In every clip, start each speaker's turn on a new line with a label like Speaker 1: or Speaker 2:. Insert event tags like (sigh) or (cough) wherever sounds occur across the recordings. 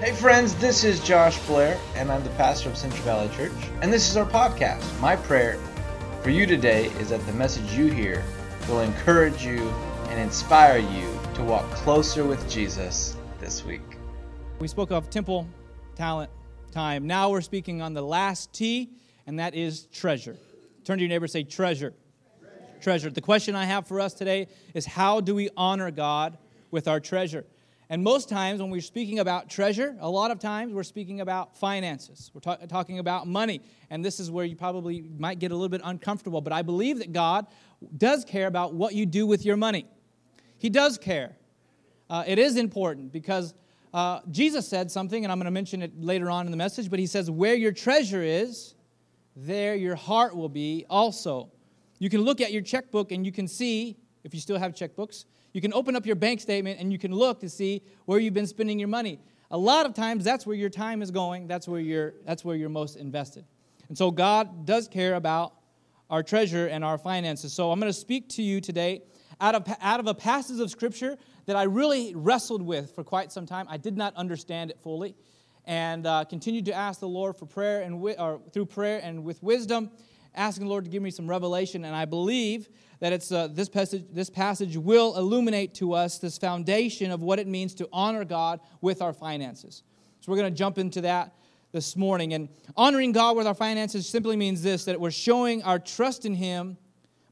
Speaker 1: Hey, friends, this is Josh Blair, and I'm the pastor of Central Valley Church. And this is our podcast. My prayer for you today is that the message you hear will encourage you and inspire you to walk closer with Jesus this week.
Speaker 2: We spoke of temple, talent, time. Now we're speaking on the last T, and that is treasure. Turn to your neighbor and say, treasure. treasure. Treasure. The question I have for us today is how do we honor God with our treasure? And most times, when we're speaking about treasure, a lot of times we're speaking about finances. We're ta- talking about money. And this is where you probably might get a little bit uncomfortable. But I believe that God does care about what you do with your money. He does care. Uh, it is important because uh, Jesus said something, and I'm going to mention it later on in the message, but he says, Where your treasure is, there your heart will be also. You can look at your checkbook and you can see, if you still have checkbooks, you can open up your bank statement and you can look to see where you've been spending your money. A lot of times that's where your time is going, that's where you're that's where you're most invested. And so God does care about our treasure and our finances. So I'm going to speak to you today out of out of a passage of scripture that I really wrestled with for quite some time. I did not understand it fully and uh, continued to ask the Lord for prayer and or through prayer and with wisdom asking the Lord to give me some revelation and I believe that it's uh, this passage this passage will illuminate to us this foundation of what it means to honor God with our finances. So we're going to jump into that this morning and honoring God with our finances simply means this that we're showing our trust in him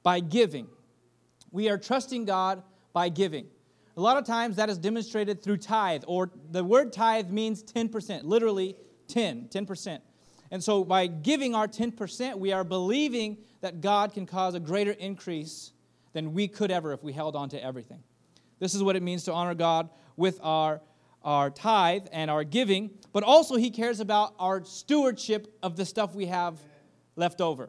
Speaker 2: by giving. We are trusting God by giving. A lot of times that is demonstrated through tithe or the word tithe means 10%, literally 10, 10%. And so by giving our 10%, we are believing that God can cause a greater increase than we could ever if we held on to everything. This is what it means to honor God with our, our tithe and our giving, but also He cares about our stewardship of the stuff we have left over.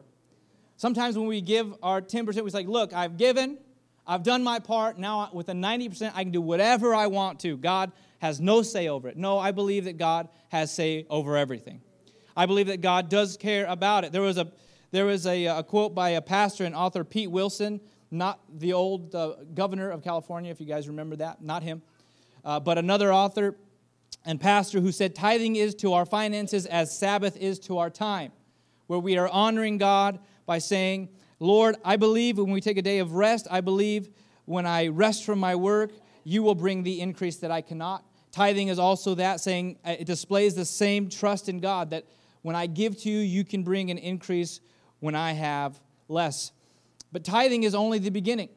Speaker 2: Sometimes when we give our 10%, we say, Look, I've given, I've done my part. Now, with a 90%, I can do whatever I want to. God has no say over it. No, I believe that God has say over everything. I believe that God does care about it. There was a there was a, a quote by a pastor and author, Pete Wilson, not the old uh, governor of California, if you guys remember that, not him, uh, but another author and pastor who said, Tithing is to our finances as Sabbath is to our time, where we are honoring God by saying, Lord, I believe when we take a day of rest, I believe when I rest from my work, you will bring the increase that I cannot. Tithing is also that, saying uh, it displays the same trust in God that when I give to you, you can bring an increase when I have less. But tithing is only the beginning.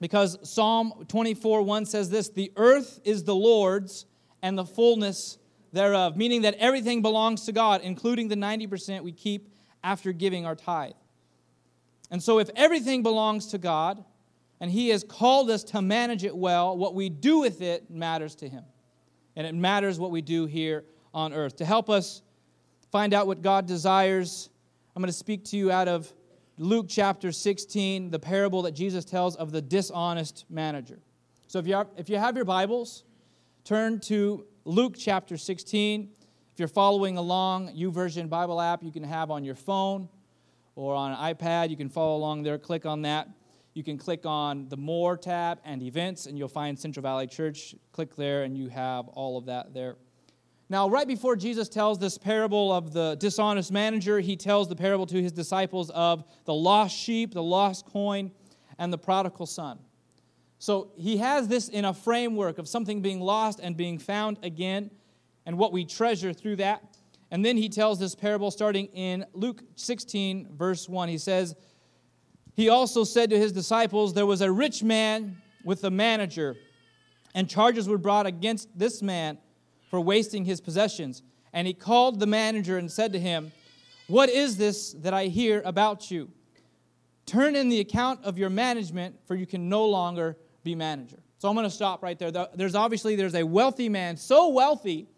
Speaker 2: Because Psalm 24 1 says this The earth is the Lord's and the fullness thereof, meaning that everything belongs to God, including the 90% we keep after giving our tithe. And so, if everything belongs to God and He has called us to manage it well, what we do with it matters to Him. And it matters what we do here on earth. To help us find out what God desires I'm going to speak to you out of Luke chapter 16, the parable that Jesus tells of the dishonest manager. So if you have, if you have your Bibles, turn to Luke chapter 16. If you're following along, YouVersion Bible app you can have on your phone or on an iPad, you can follow along there. Click on that. You can click on the More tab and Events, and you'll find Central Valley Church. Click there, and you have all of that there. Now, right before Jesus tells this parable of the dishonest manager, he tells the parable to his disciples of the lost sheep, the lost coin, and the prodigal son. So he has this in a framework of something being lost and being found again, and what we treasure through that. And then he tells this parable starting in Luke 16, verse 1. He says, He also said to his disciples, There was a rich man with a manager, and charges were brought against this man for wasting his possessions. And he called the manager and said to him, What is this that I hear about you? Turn in the account of your management, for you can no longer be manager. So I'm going to stop right there. There's obviously there's a wealthy man, so wealthy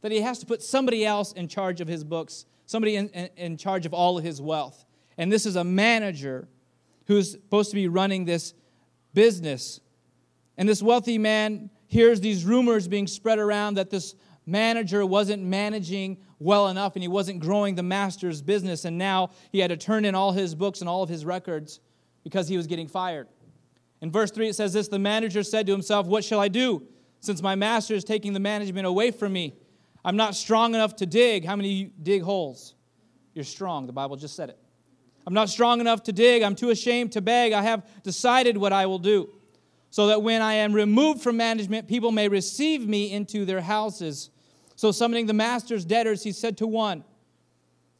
Speaker 2: that he has to put somebody else in charge of his books, somebody in, in, in charge of all of his wealth. And this is a manager who's supposed to be running this business. And this wealthy man hears these rumors being spread around that this manager wasn't managing well enough and he wasn't growing the master's business. And now he had to turn in all his books and all of his records because he was getting fired. In verse 3, it says this The manager said to himself, What shall I do? Since my master is taking the management away from me, I'm not strong enough to dig. How many dig holes? You're strong. The Bible just said it. I'm not strong enough to dig. I'm too ashamed to beg. I have decided what I will do, so that when I am removed from management, people may receive me into their houses. So, summoning the master's debtors, he said to one,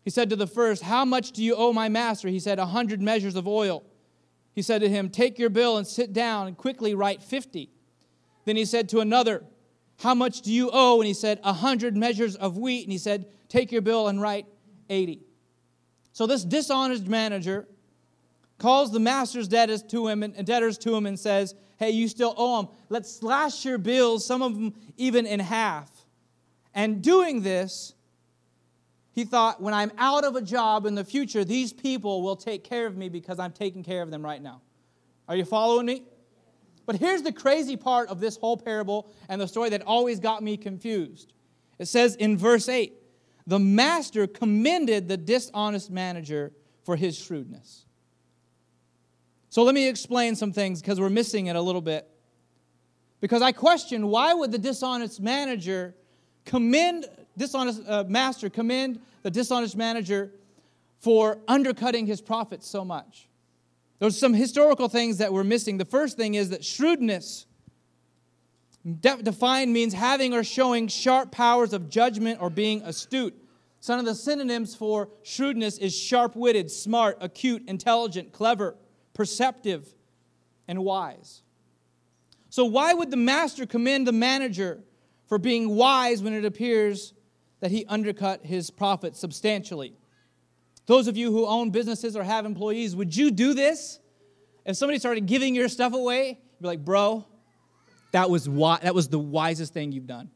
Speaker 2: He said to the first, How much do you owe my master? He said, A hundred measures of oil. He said to him, Take your bill and sit down and quickly write fifty. Then he said to another, How much do you owe? And he said, A hundred measures of wheat. And he said, Take your bill and write 80. So this dishonest manager calls the master's debtors to him and debtors to him and says, "Hey, you still owe them. Let's slash your bills, some of them even in half." And doing this, he thought, when I'm out of a job in the future, these people will take care of me because I'm taking care of them right now. Are you following me? But here's the crazy part of this whole parable and the story that always got me confused. It says in verse 8 the master commended the dishonest manager for his shrewdness. So let me explain some things because we're missing it a little bit. Because I question why would the dishonest manager commend dishonest uh, master commend the dishonest manager for undercutting his profits so much? There's some historical things that we're missing. The first thing is that shrewdness De- defined means having or showing sharp powers of judgment or being astute. Some of the synonyms for shrewdness is sharp witted, smart, acute, intelligent, clever, perceptive, and wise. So, why would the master commend the manager for being wise when it appears that he undercut his profit substantially? Those of you who own businesses or have employees, would you do this? If somebody started giving your stuff away, you'd be like, bro, that was, wi- that was the wisest thing you've done.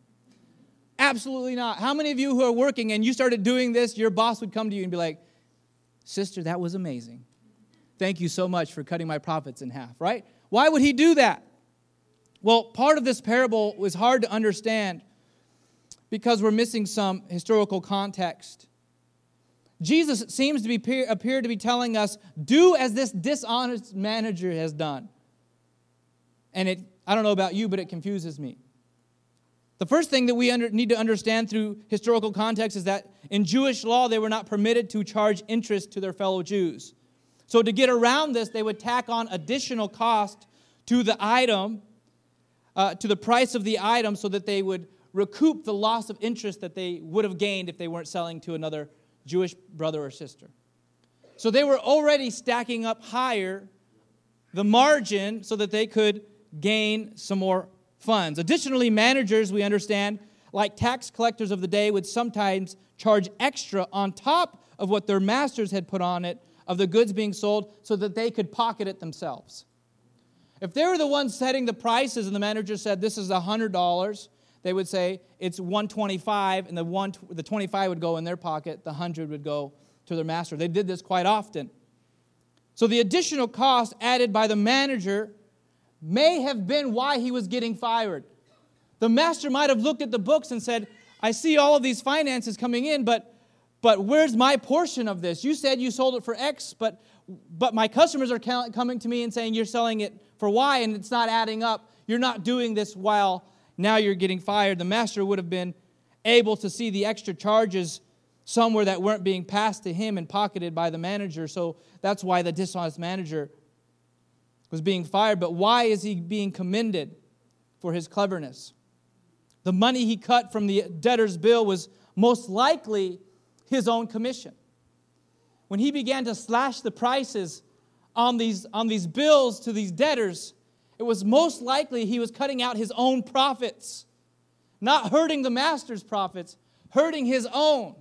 Speaker 2: Absolutely not. How many of you who are working and you started doing this, your boss would come to you and be like, Sister, that was amazing. Thank you so much for cutting my profits in half, right? Why would he do that? Well, part of this parable was hard to understand because we're missing some historical context. Jesus seems to be appear to be telling us, do as this dishonest manager has done. And it I don't know about you, but it confuses me. The first thing that we under, need to understand through historical context is that in Jewish law, they were not permitted to charge interest to their fellow Jews. So, to get around this, they would tack on additional cost to the item, uh, to the price of the item, so that they would recoup the loss of interest that they would have gained if they weren't selling to another Jewish brother or sister. So, they were already stacking up higher the margin so that they could gain some more funds. Additionally, managers, we understand, like tax collectors of the day, would sometimes charge extra on top of what their masters had put on it of the goods being sold so that they could pocket it themselves. If they were the ones setting the prices and the manager said this is $100, they would say it's 125 and the one the 25 would go in their pocket, the 100 would go to their master. They did this quite often. So the additional cost added by the manager may have been why he was getting fired. The master might have looked at the books and said, I see all of these finances coming in, but but where's my portion of this? You said you sold it for X, but but my customers are coming to me and saying you're selling it for Y and it's not adding up. You're not doing this while now you're getting fired. The master would have been able to see the extra charges somewhere that weren't being passed to him and pocketed by the manager. So that's why the dishonest manager was being fired, but why is he being commended for his cleverness? The money he cut from the debtor's bill was most likely his own commission. When he began to slash the prices on these, on these bills to these debtors, it was most likely he was cutting out his own profits, not hurting the master's profits, hurting his own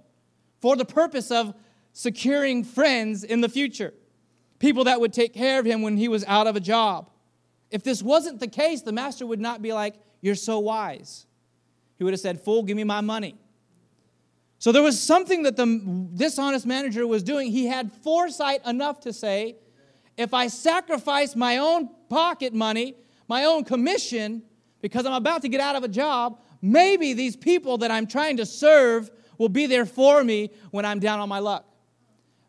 Speaker 2: for the purpose of securing friends in the future people that would take care of him when he was out of a job. If this wasn't the case, the master would not be like, You're so wise. He would have said, Fool, give me my money. So there was something that the dishonest manager was doing. He had foresight enough to say, If I sacrifice my own pocket money, my own commission, because I'm about to get out of a job, maybe these people that I'm trying to serve will be there for me when I'm down on my luck.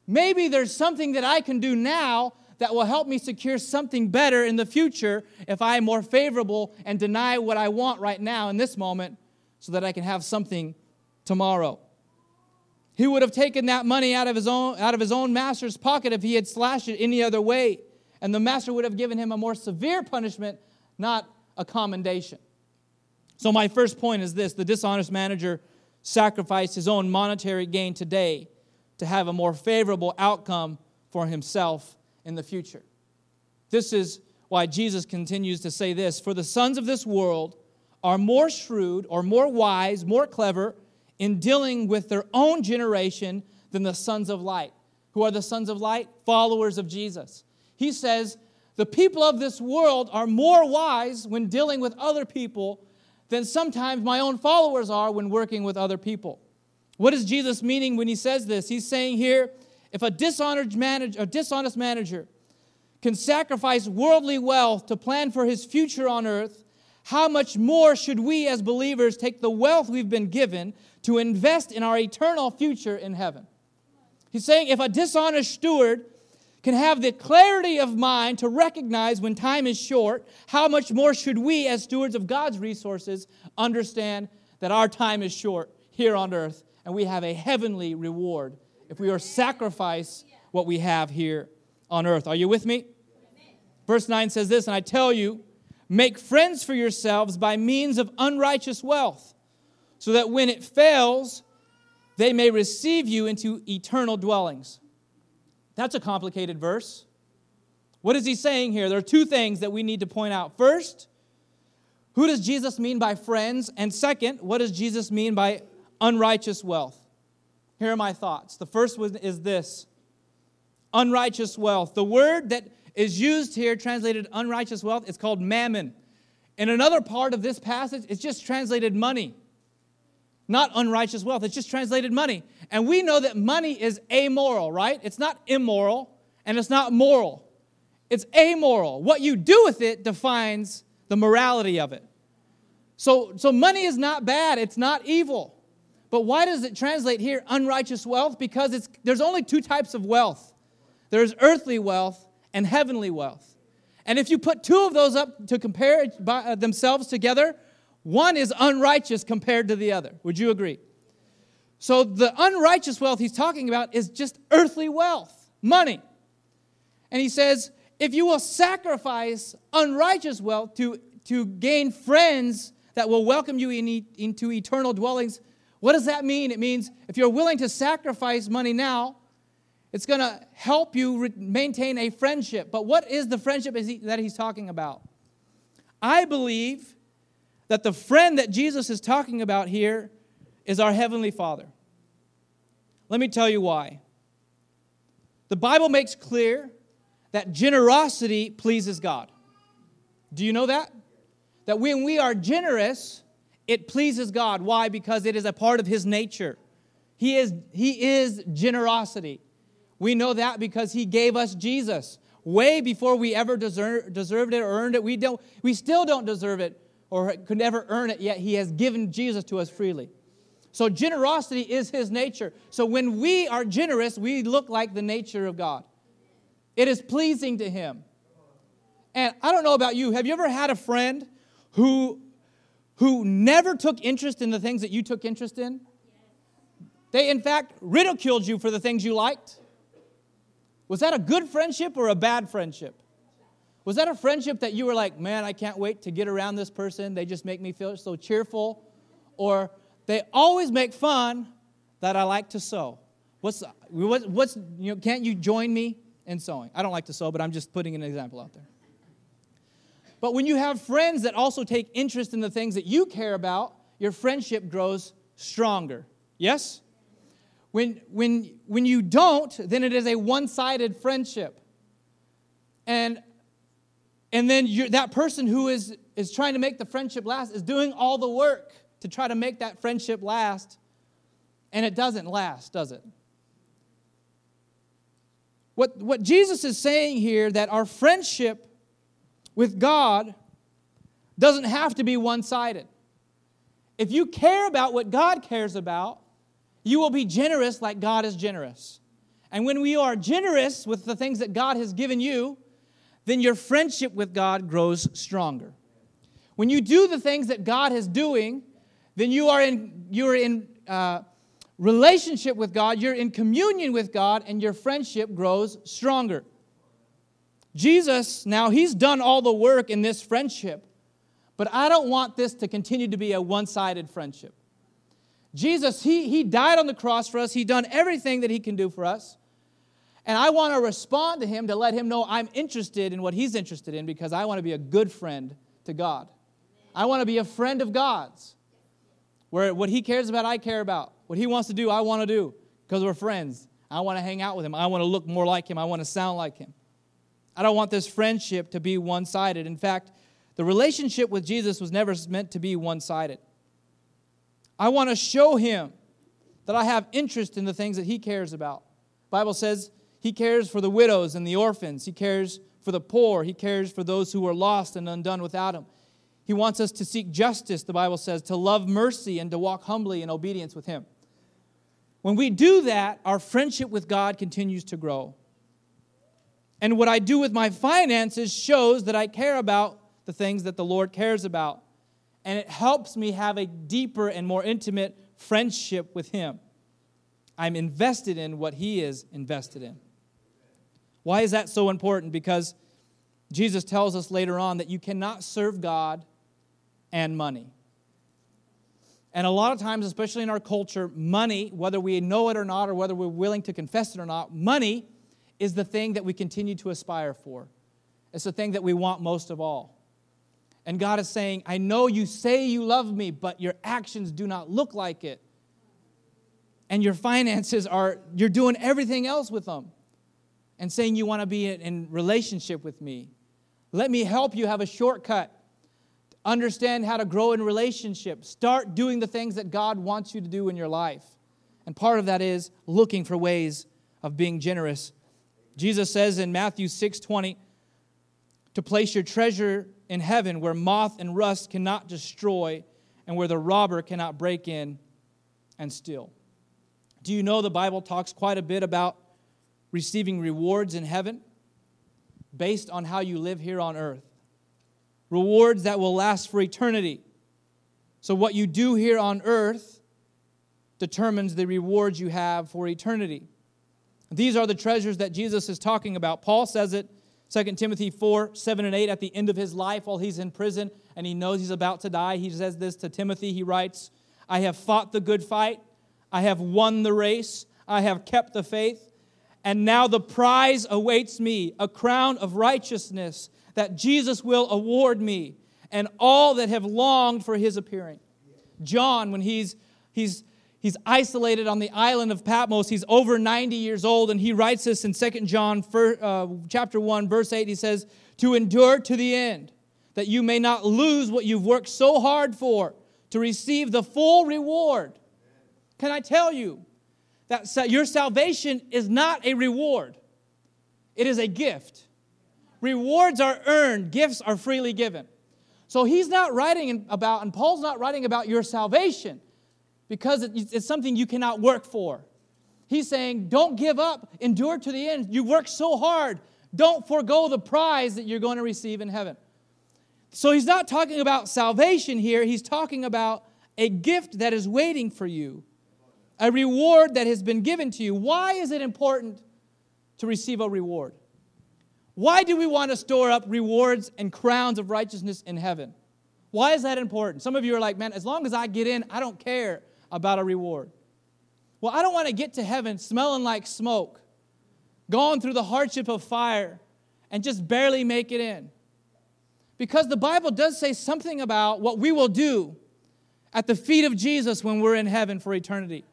Speaker 2: Maybe there's something that I can do now that will help me secure something better in the future if I am more favorable and deny what I want right now in this moment so that I can have something tomorrow. He would have taken that money out of his own out of his own master's pocket if he had slashed it any other way, and the master would have given him a more severe punishment, not a commendation. So my first point is this, the dishonest manager sacrificed his own monetary gain today to have a more favorable outcome for himself in the future. This is why Jesus continues to say this, for the sons of this world are more shrewd or more wise, more clever in dealing with their own generation than the sons of light. Who are the sons of light? Followers of Jesus. He says, the people of this world are more wise when dealing with other people than sometimes my own followers are when working with other people. What is Jesus meaning when he says this? He's saying here, if a dishonest manager, a dishonest manager can sacrifice worldly wealth to plan for his future on earth, how much more should we as believers take the wealth we've been given to invest in our eternal future in heaven? He's saying if a dishonest steward can have the clarity of mind to recognize when time is short, how much more should we, as stewards of God's resources, understand that our time is short here on earth and we have a heavenly reward if we are sacrifice what we have here on earth. Are you with me? Verse 9 says this, and I tell you, Make friends for yourselves by means of unrighteous wealth, so that when it fails, they may receive you into eternal dwellings. That's a complicated verse. What is he saying here? There are two things that we need to point out. First, who does Jesus mean by friends? And second, what does Jesus mean by unrighteous wealth? Here are my thoughts. The first one is this unrighteous wealth. The word that is used here, translated unrighteous wealth, is called mammon. In another part of this passage, it's just translated money. Not unrighteous wealth, it's just translated money. And we know that money is amoral, right? It's not immoral and it's not moral. It's amoral. What you do with it defines the morality of it. So, so money is not bad, it's not evil. But why does it translate here unrighteous wealth? Because it's, there's only two types of wealth there's earthly wealth and heavenly wealth. And if you put two of those up to compare uh, themselves together, one is unrighteous compared to the other. Would you agree? So the unrighteous wealth he's talking about is just earthly wealth, money. And he says, if you will sacrifice unrighteous wealth to, to gain friends that will welcome you in, into eternal dwellings, what does that mean? It means if you're willing to sacrifice money now, it's going to help you re- maintain a friendship. But what is the friendship he, that he's talking about? I believe that the friend that Jesus is talking about here is our Heavenly Father. Let me tell you why. The Bible makes clear that generosity pleases God. Do you know that? That when we are generous, it pleases God. Why? Because it is a part of His nature. He is, he is generosity. We know that because he gave us Jesus way before we ever deserve, deserved it or earned it. We, don't, we still don't deserve it or could never earn it, yet he has given Jesus to us freely. So generosity is his nature. So when we are generous, we look like the nature of God. It is pleasing to him. And I don't know about you, have you ever had a friend who who never took interest in the things that you took interest in? They in fact ridiculed you for the things you liked. Was that a good friendship or a bad friendship? Was that a friendship that you were like, man, I can't wait to get around this person? They just make me feel so cheerful. Or they always make fun that I like to sew. What's, what's you know, can't you join me in sewing? I don't like to sew, but I'm just putting an example out there. But when you have friends that also take interest in the things that you care about, your friendship grows stronger. Yes? When, when, when you don't, then it is a one sided friendship. And, and then that person who is, is trying to make the friendship last is doing all the work to try to make that friendship last. And it doesn't last, does it? What, what Jesus is saying here that our friendship with God doesn't have to be one sided. If you care about what God cares about, you will be generous like God is generous. And when we are generous with the things that God has given you, then your friendship with God grows stronger. When you do the things that God is doing, then you are in, you are in uh, relationship with God, you're in communion with God, and your friendship grows stronger. Jesus, now, he's done all the work in this friendship, but I don't want this to continue to be a one sided friendship. Jesus, he, he died on the cross for us, he done everything that he can do for us. And I want to respond to him to let him know I'm interested in what he's interested in because I want to be a good friend to God. I want to be a friend of God's. Where what he cares about, I care about. What he wants to do, I want to do because we're friends. I want to hang out with him. I want to look more like him. I want to sound like him. I don't want this friendship to be one sided. In fact, the relationship with Jesus was never meant to be one sided. I want to show him that I have interest in the things that he cares about. The Bible says he cares for the widows and the orphans. He cares for the poor. He cares for those who are lost and undone without him. He wants us to seek justice, the Bible says, to love mercy and to walk humbly in obedience with him. When we do that, our friendship with God continues to grow. And what I do with my finances shows that I care about the things that the Lord cares about. And it helps me have a deeper and more intimate friendship with Him. I'm invested in what He is invested in. Why is that so important? Because Jesus tells us later on that you cannot serve God and money. And a lot of times, especially in our culture, money, whether we know it or not, or whether we're willing to confess it or not, money is the thing that we continue to aspire for. It's the thing that we want most of all. And God is saying, I know you say you love me, but your actions do not look like it. And your finances are, you're doing everything else with them. And saying you want to be in relationship with me. Let me help you have a shortcut. Understand how to grow in relationship. Start doing the things that God wants you to do in your life. And part of that is looking for ways of being generous Jesus says in Matthew 6 20, to place your treasure in heaven where moth and rust cannot destroy and where the robber cannot break in and steal. Do you know the Bible talks quite a bit about receiving rewards in heaven based on how you live here on earth? Rewards that will last for eternity. So, what you do here on earth determines the rewards you have for eternity. These are the treasures that Jesus is talking about. Paul says it, 2 Timothy 4 7 and 8, at the end of his life while he's in prison and he knows he's about to die. He says this to Timothy. He writes, I have fought the good fight, I have won the race, I have kept the faith, and now the prize awaits me a crown of righteousness that Jesus will award me and all that have longed for his appearing. John, when he's, he's He's isolated on the island of Patmos. He's over 90 years old, and he writes this in 2 John uh, chapter 1, verse 8. He says, To endure to the end, that you may not lose what you've worked so hard for, to receive the full reward. Can I tell you that your salvation is not a reward, it is a gift. Rewards are earned, gifts are freely given. So he's not writing about, and Paul's not writing about your salvation because it's something you cannot work for. He's saying, don't give up, endure to the end. You work so hard. Don't forego the prize that you're going to receive in heaven. So he's not talking about salvation here, he's talking about a gift that is waiting for you, a reward that has been given to you. Why is it important to receive a reward? Why do we want to store up rewards and crowns of righteousness in heaven? Why is that important? Some of you are like, man, as long as I get in, I don't care about a reward. Well, I don't want to get to heaven smelling like smoke, going through the hardship of fire, and just barely make it in. Because the Bible does say something about what we will do at the feet of Jesus when we're in heaven for eternity.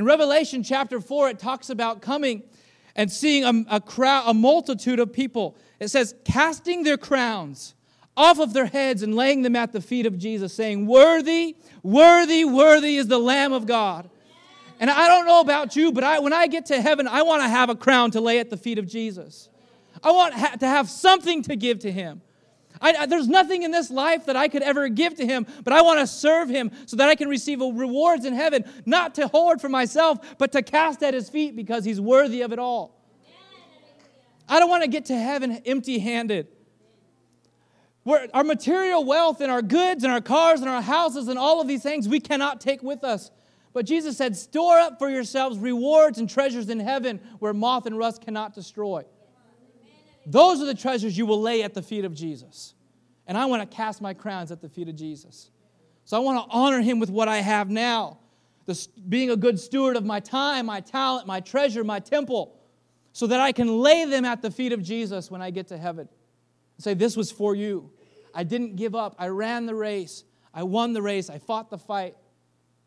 Speaker 2: In Revelation chapter 4, it talks about coming and seeing a, a crowd, a multitude of people. It says, casting their crowns off of their heads and laying them at the feet of Jesus, saying, Worthy, worthy, worthy is the Lamb of God. And I don't know about you, but I, when I get to heaven, I want to have a crown to lay at the feet of Jesus. I want ha- to have something to give to him. I, I, there's nothing in this life that I could ever give to him, but I want to serve him so that I can receive rewards in heaven, not to hoard for myself, but to cast at his feet because he's worthy of it all. I don't want to get to heaven empty handed. Our material wealth and our goods and our cars and our houses and all of these things we cannot take with us. But Jesus said, Store up for yourselves rewards and treasures in heaven where moth and rust cannot destroy. Those are the treasures you will lay at the feet of Jesus. And I want to cast my crowns at the feet of Jesus. So I want to honor him with what I have now. The, being a good steward of my time, my talent, my treasure, my temple, so that I can lay them at the feet of Jesus when I get to heaven. And say, This was for you. I didn't give up. I ran the race. I won the race. I fought the fight.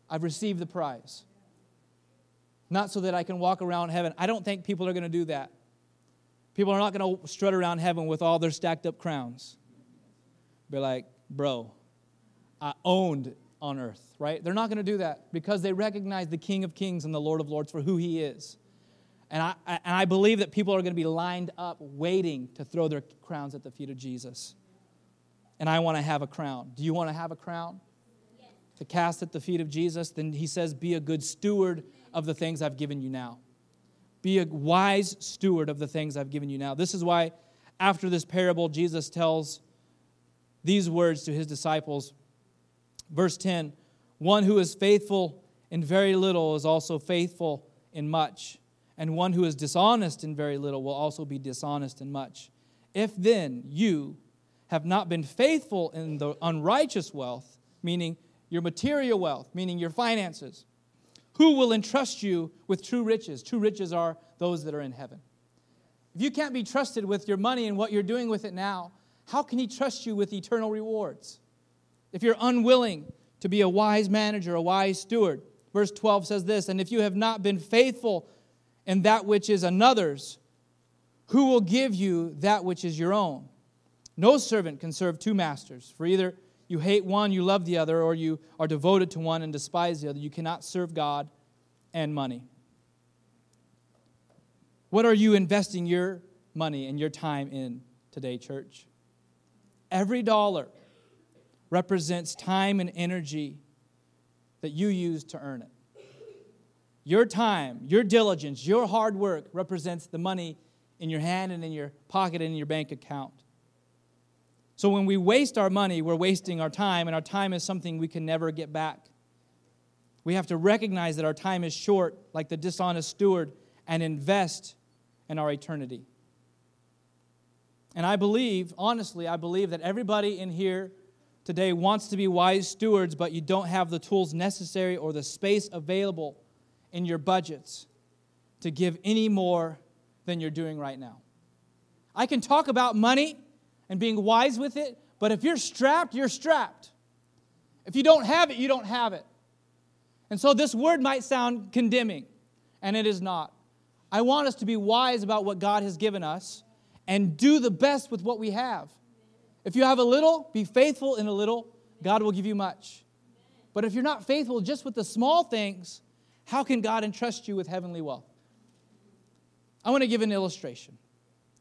Speaker 2: I've received the prize. Not so that I can walk around heaven. I don't think people are going to do that. People are not going to strut around heaven with all their stacked up crowns. Be like, bro, I owned on earth, right? They're not going to do that because they recognize the King of Kings and the Lord of Lords for who he is. And I, and I believe that people are going to be lined up waiting to throw their crowns at the feet of Jesus. And I want to have a crown. Do you want to have a crown? Yes. To cast at the feet of Jesus? Then he says, Be a good steward of the things I've given you now. Be a wise steward of the things I've given you now. This is why, after this parable, Jesus tells these words to his disciples. Verse 10 One who is faithful in very little is also faithful in much, and one who is dishonest in very little will also be dishonest in much. If then you have not been faithful in the unrighteous wealth, meaning your material wealth, meaning your finances, who will entrust you with true riches? True riches are those that are in heaven. If you can't be trusted with your money and what you're doing with it now, how can He trust you with eternal rewards? If you're unwilling to be a wise manager, a wise steward, verse 12 says this And if you have not been faithful in that which is another's, who will give you that which is your own? No servant can serve two masters, for either you hate one, you love the other, or you are devoted to one and despise the other. You cannot serve God and money. What are you investing your money and your time in today, church? Every dollar represents time and energy that you use to earn it. Your time, your diligence, your hard work represents the money in your hand and in your pocket and in your bank account. So when we waste our money, we're wasting our time, and our time is something we can never get back. We have to recognize that our time is short, like the dishonest steward, and invest in our eternity. And I believe, honestly, I believe that everybody in here today wants to be wise stewards, but you don't have the tools necessary or the space available in your budgets to give any more than you're doing right now. I can talk about money and being wise with it. But if you're strapped, you're strapped. If you don't have it, you don't have it. And so this word might sound condemning, and it is not. I want us to be wise about what God has given us and do the best with what we have. If you have a little, be faithful in a little, God will give you much. But if you're not faithful just with the small things, how can God entrust you with heavenly wealth? I want to give an illustration,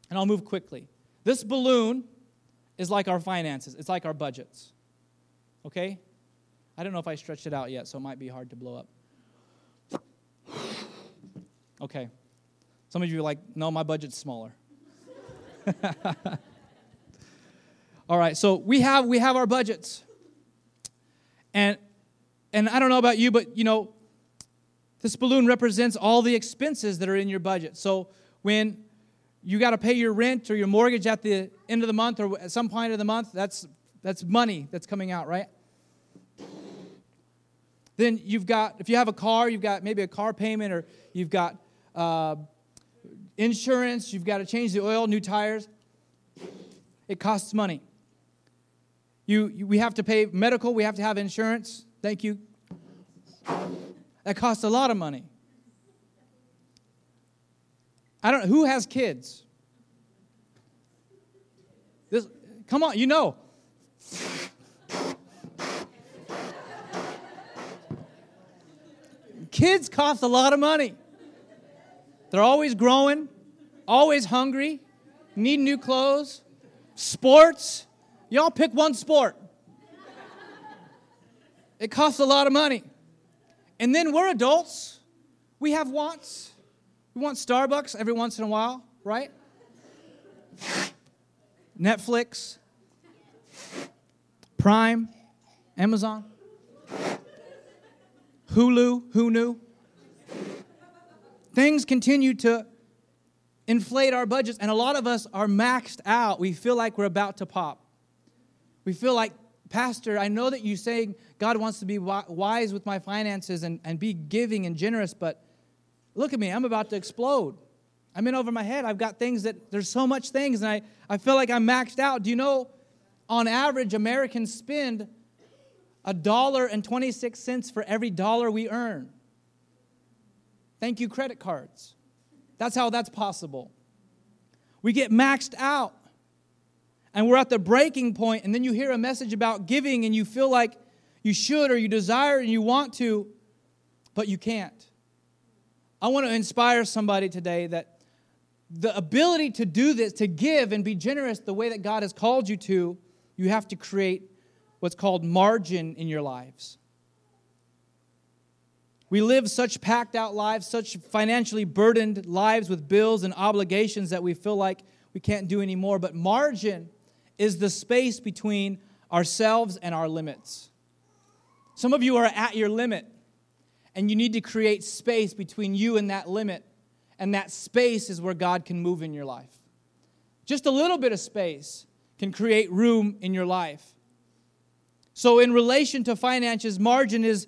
Speaker 2: and I'll move quickly. This balloon is like our finances, it's like our budgets. Okay? I don't know if I stretched it out yet, so it might be hard to blow up. Okay. Some of you are like, no, my budget's smaller. (laughs) All right, so we have we have our budgets. And and I don't know about you, but you know, this balloon represents all the expenses that are in your budget. So when you got to pay your rent or your mortgage at the end of the month or at some point of the month. That's, that's money that's coming out, right? Then you've got, if you have a car, you've got maybe a car payment or you've got uh, insurance, you've got to change the oil, new tires. It costs money. You, you, we have to pay medical, we have to have insurance. Thank you. That costs a lot of money. I don't know who has kids. This, come on, you know. Kids cost a lot of money. They're always growing, always hungry, need new clothes, sports. Y'all pick one sport. It costs a lot of money. And then we're adults. We have wants. We want Starbucks every once in a while, right? Netflix, Prime, Amazon, Hulu, who knew? Things continue to inflate our budgets, and a lot of us are maxed out. We feel like we're about to pop. We feel like, Pastor, I know that you say God wants to be wise with my finances and, and be giving and generous, but look at me, I'm about to explode. I'm in over my head. I've got things that there's so much things, and I, I feel like I'm maxed out. Do you know, on average, Americans spend a dollar and 26 cents for every dollar we earn. Thank you, credit cards. That's how that's possible. We get maxed out and we're at the breaking point, and then you hear a message about giving and you feel like you should or you desire and you want to, but you can't. I want to inspire somebody today that the ability to do this, to give and be generous the way that God has called you to, you have to create what's called margin in your lives. We live such packed out lives, such financially burdened lives with bills and obligations that we feel like we can't do anymore. But margin is the space between ourselves and our limits. Some of you are at your limit, and you need to create space between you and that limit. And that space is where God can move in your life. Just a little bit of space can create room in your life. So, in relation to finances, margin is,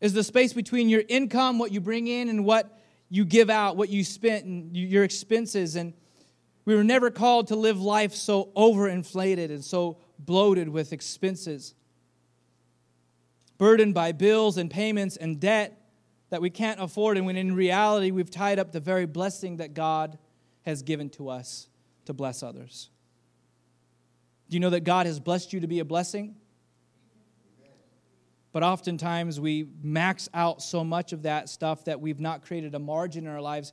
Speaker 2: is the space between your income, what you bring in, and what you give out, what you spent, and your expenses. And we were never called to live life so overinflated and so bloated with expenses, burdened by bills and payments and debt that we can't afford. And when in reality, we've tied up the very blessing that God has given to us to bless others. Do you know that God has blessed you to be a blessing? But oftentimes we max out so much of that stuff that we've not created a margin in our lives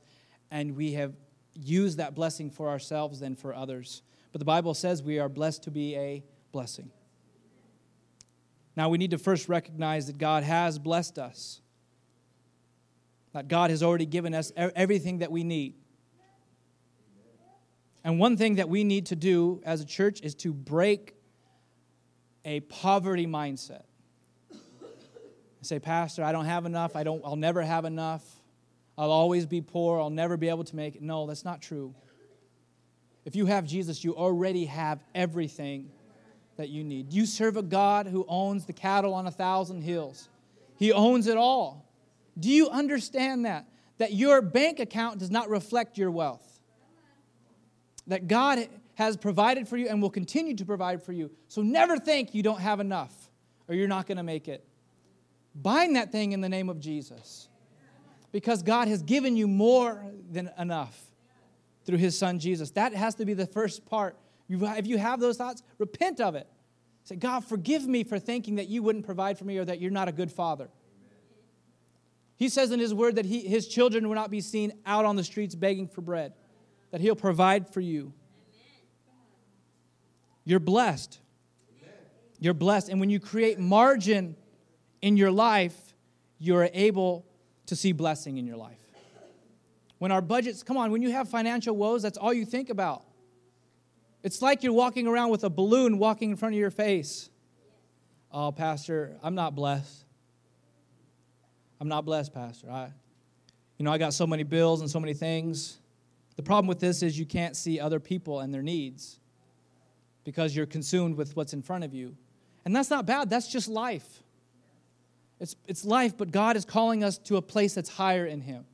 Speaker 2: and we have used that blessing for ourselves than for others. But the Bible says we are blessed to be a blessing. Now we need to first recognize that God has blessed us, that God has already given us everything that we need. And one thing that we need to do as a church is to break a poverty mindset say, Pastor, I don't have enough. I don't, I'll never have enough. I'll always be poor. I'll never be able to make it. No, that's not true. If you have Jesus, you already have everything that you need. You serve a God who owns the cattle on a thousand hills, He owns it all. Do you understand that? That your bank account does not reflect your wealth. That God has provided for you and will continue to provide for you. So never think you don't have enough or you're not going to make it. Bind that thing in the name of Jesus. Because God has given you more than enough through his son Jesus. That has to be the first part. If you have those thoughts, repent of it. Say, God, forgive me for thinking that you wouldn't provide for me or that you're not a good father. He says in his word that he, his children will not be seen out on the streets begging for bread, that he'll provide for you. You're blessed. You're blessed. And when you create margin in your life, you're able to see blessing in your life. When our budgets, come on, when you have financial woes, that's all you think about. It's like you're walking around with a balloon walking in front of your face. Oh, Pastor, I'm not blessed. I'm not blessed, Pastor. I, you know, I got so many bills and so many things. The problem with this is you can't see other people and their needs because you're consumed with what's in front of you. And that's not bad, that's just life. It's, it's life, but God is calling us to a place that's higher in Him.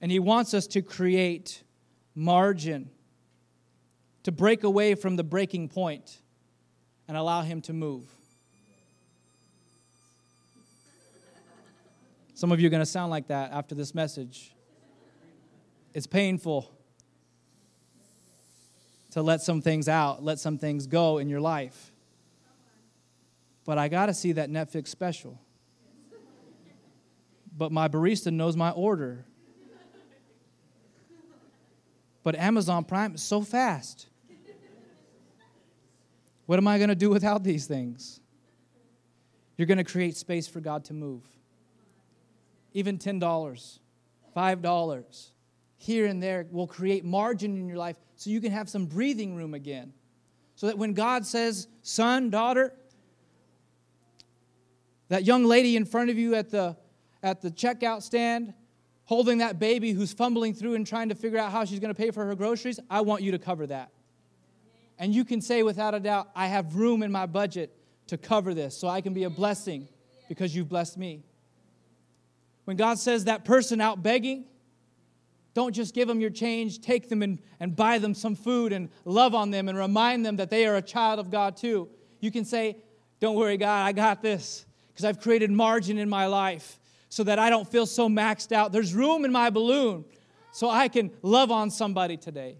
Speaker 2: And He wants us to create margin, to break away from the breaking point and allow Him to move. Some of you are going to sound like that after this message. It's painful to let some things out, let some things go in your life but I got to see that Netflix special. But my barista knows my order. But Amazon Prime is so fast. What am I going to do without these things? You're going to create space for God to move. Even $10, $5, here and there will create margin in your life so you can have some breathing room again. So that when God says, son, daughter, That young lady in front of you at the, at the checkout stand, holding that baby who's fumbling through and trying to figure out how she's going to pay for her groceries, I want you to cover that. And you can say without a doubt, I have room in my budget to cover this so I can be a blessing because you've blessed me. When God says that person out begging, don't just give them your change, take them and, and buy them some food and love on them and remind them that they are a child of God too. You can say, Don't worry, God, I got this because I've created margin in my life so that I don't feel so maxed out. There's room in my balloon so I can love on somebody today.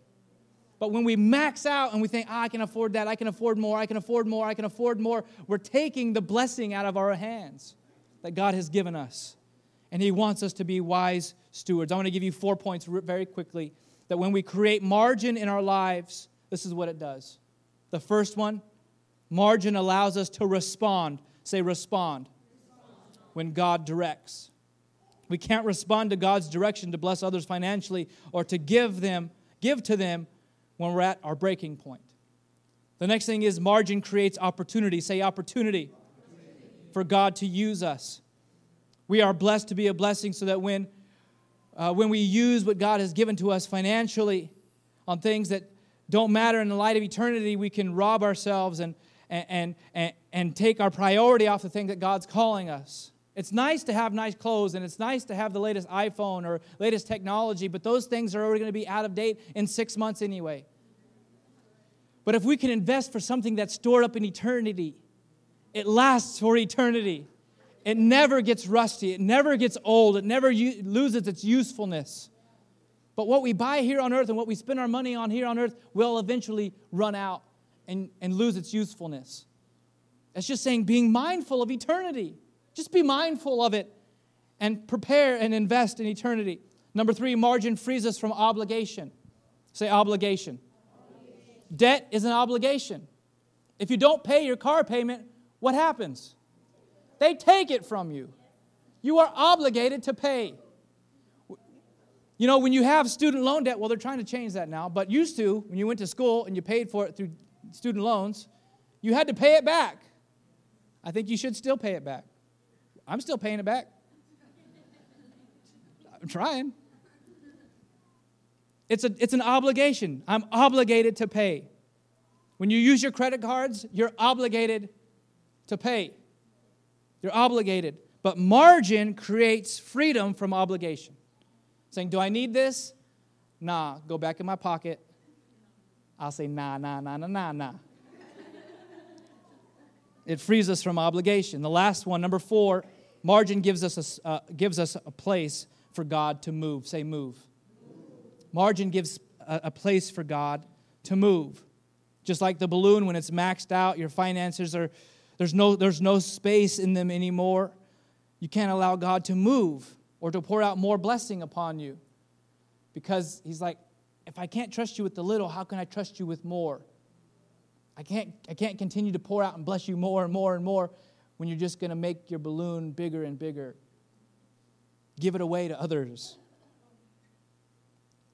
Speaker 2: But when we max out and we think, oh, I can afford that, I can afford more, I can afford more, I can afford more, we're taking the blessing out of our hands that God has given us. And He wants us to be wise stewards. I want to give you four points very quickly that when we create margin in our lives, this is what it does. The first one, margin allows us to respond. Say, respond. When God directs. We can't respond to God's direction to bless others financially or to give them, give to them when we're at our breaking point. The next thing is margin creates opportunity. Say opportunity, opportunity. for God to use us. We are blessed to be a blessing so that when, uh, when we use what God has given to us financially on things that don't matter in the light of eternity, we can rob ourselves and, and, and, and take our priority off the thing that God's calling us. It's nice to have nice clothes and it's nice to have the latest iPhone or latest technology, but those things are already going to be out of date in six months anyway. But if we can invest for something that's stored up in eternity, it lasts for eternity. It never gets rusty, it never gets old, it never u- loses its usefulness. But what we buy here on earth and what we spend our money on here on earth will eventually run out and, and lose its usefulness. That's just saying being mindful of eternity. Just be mindful of it and prepare and invest in eternity. Number three, margin frees us from obligation. Say obligation. obligation. Debt is an obligation. If you don't pay your car payment, what happens? They take it from you. You are obligated to pay. You know, when you have student loan debt, well, they're trying to change that now, but used to, when you went to school and you paid for it through student loans, you had to pay it back. I think you should still pay it back. I'm still paying it back. I'm trying. It's, a, it's an obligation. I'm obligated to pay. When you use your credit cards, you're obligated to pay. You're obligated. But margin creates freedom from obligation. Saying, Do I need this? Nah, go back in my pocket. I'll say, Nah, nah, nah, nah, nah, nah. it frees us from obligation. The last one, number four, margin gives us a, uh, gives us a place for God to move. Say, move. Margin gives a, a place for God to move. Just like the balloon, when it's maxed out, your finances are there's no, there's no space in them anymore. You can't allow God to move or to pour out more blessing upon you. Because He's like, if I can't trust you with the little, how can I trust you with more? I can't, I can't continue to pour out and bless you more and more and more when you're just going to make your balloon bigger and bigger. Give it away to others.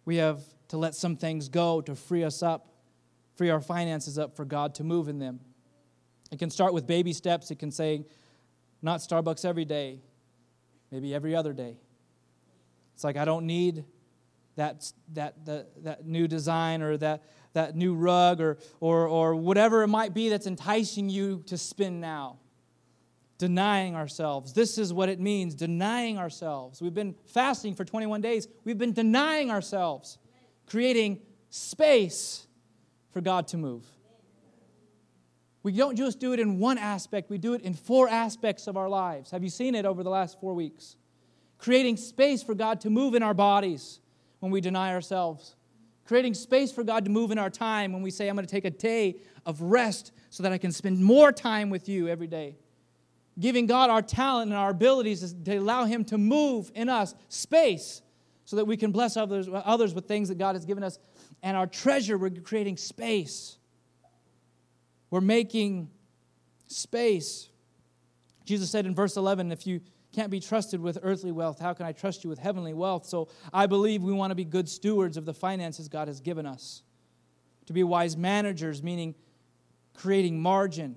Speaker 2: We have to let some things go to free us up, free our finances up for God to move in them. It can start with baby steps. It can say, not Starbucks every day, maybe every other day. It's like, I don't need that, that, that, that new design or that, that new rug or, or, or whatever it might be that's enticing you to spin now. Denying ourselves. This is what it means denying ourselves. We've been fasting for 21 days, we've been denying ourselves, creating space for God to move. We don't just do it in one aspect, we do it in four aspects of our lives. Have you seen it over the last four weeks? Creating space for God to move in our bodies when we deny ourselves. Creating space for God to move in our time when we say, I'm going to take a day of rest so that I can spend more time with you every day. Giving God our talent and our abilities to allow Him to move in us space so that we can bless others, others with things that God has given us. And our treasure, we're creating space we're making space. Jesus said in verse 11, if you can't be trusted with earthly wealth, how can I trust you with heavenly wealth? So I believe we want to be good stewards of the finances God has given us. To be wise managers, meaning creating margin.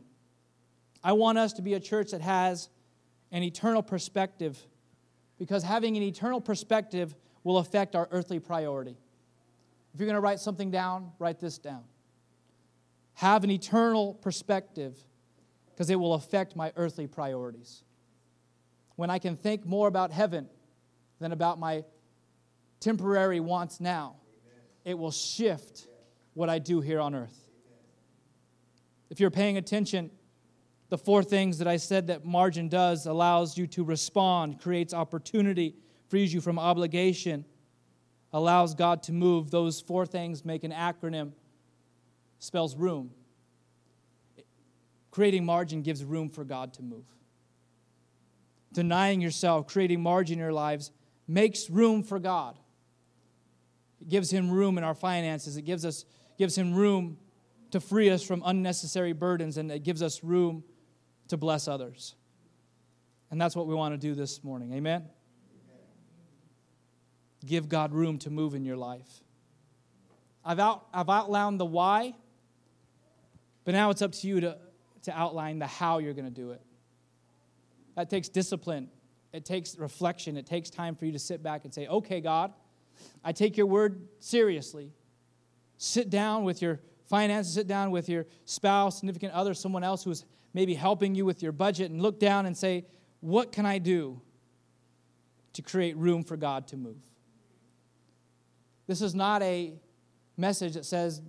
Speaker 2: I want us to be a church that has an eternal perspective because having an eternal perspective will affect our earthly priority. If you're going to write something down, write this down. Have an eternal perspective because it will affect my earthly priorities. When I can think more about heaven than about my temporary wants now, it will shift what I do here on earth. If you're paying attention, the four things that I said that margin does allows you to respond, creates opportunity, frees you from obligation, allows God to move. Those four things make an acronym, spells room. Creating margin gives room for God to move. Denying yourself, creating margin in your lives, makes room for God. It gives Him room in our finances. It gives us gives Him room to free us from unnecessary burdens, and it gives us room to bless others. And that's what we want to do this morning. Amen? Give God room to move in your life. I've, out, I've outlined the why, but now it's up to you to, to outline the how you're going to do it. That takes discipline, it takes reflection, it takes time for you to sit back and say, okay, God, I take your word seriously. Sit down with your finances, sit down with your spouse, significant other, someone else who's maybe helping you with your budget, and look down and say, what can I do to create room for God to move? This is not a message that says,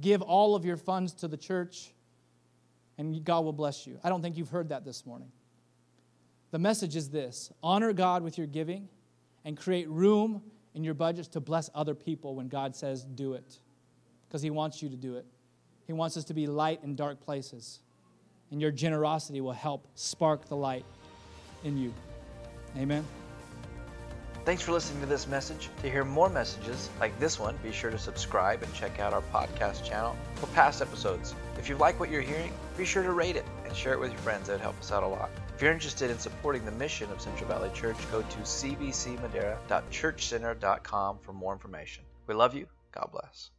Speaker 2: give all of your funds to the church and God will bless you. I don't think you've heard that this morning. The message is this honor God with your giving and create room in your budgets to bless other people when God says do it because He wants you to do it. He wants us to be light in dark places, and your generosity will help spark the light in you. Amen.
Speaker 1: Thanks for listening to this message. To hear more messages like this one, be sure to subscribe and check out our podcast channel for past episodes. If you like what you're hearing, be sure to rate it and share it with your friends. That would help us out a lot. If you're interested in supporting the mission of Central Valley Church, go to cvcmadera.churchcenter.com for more information. We love you. God bless.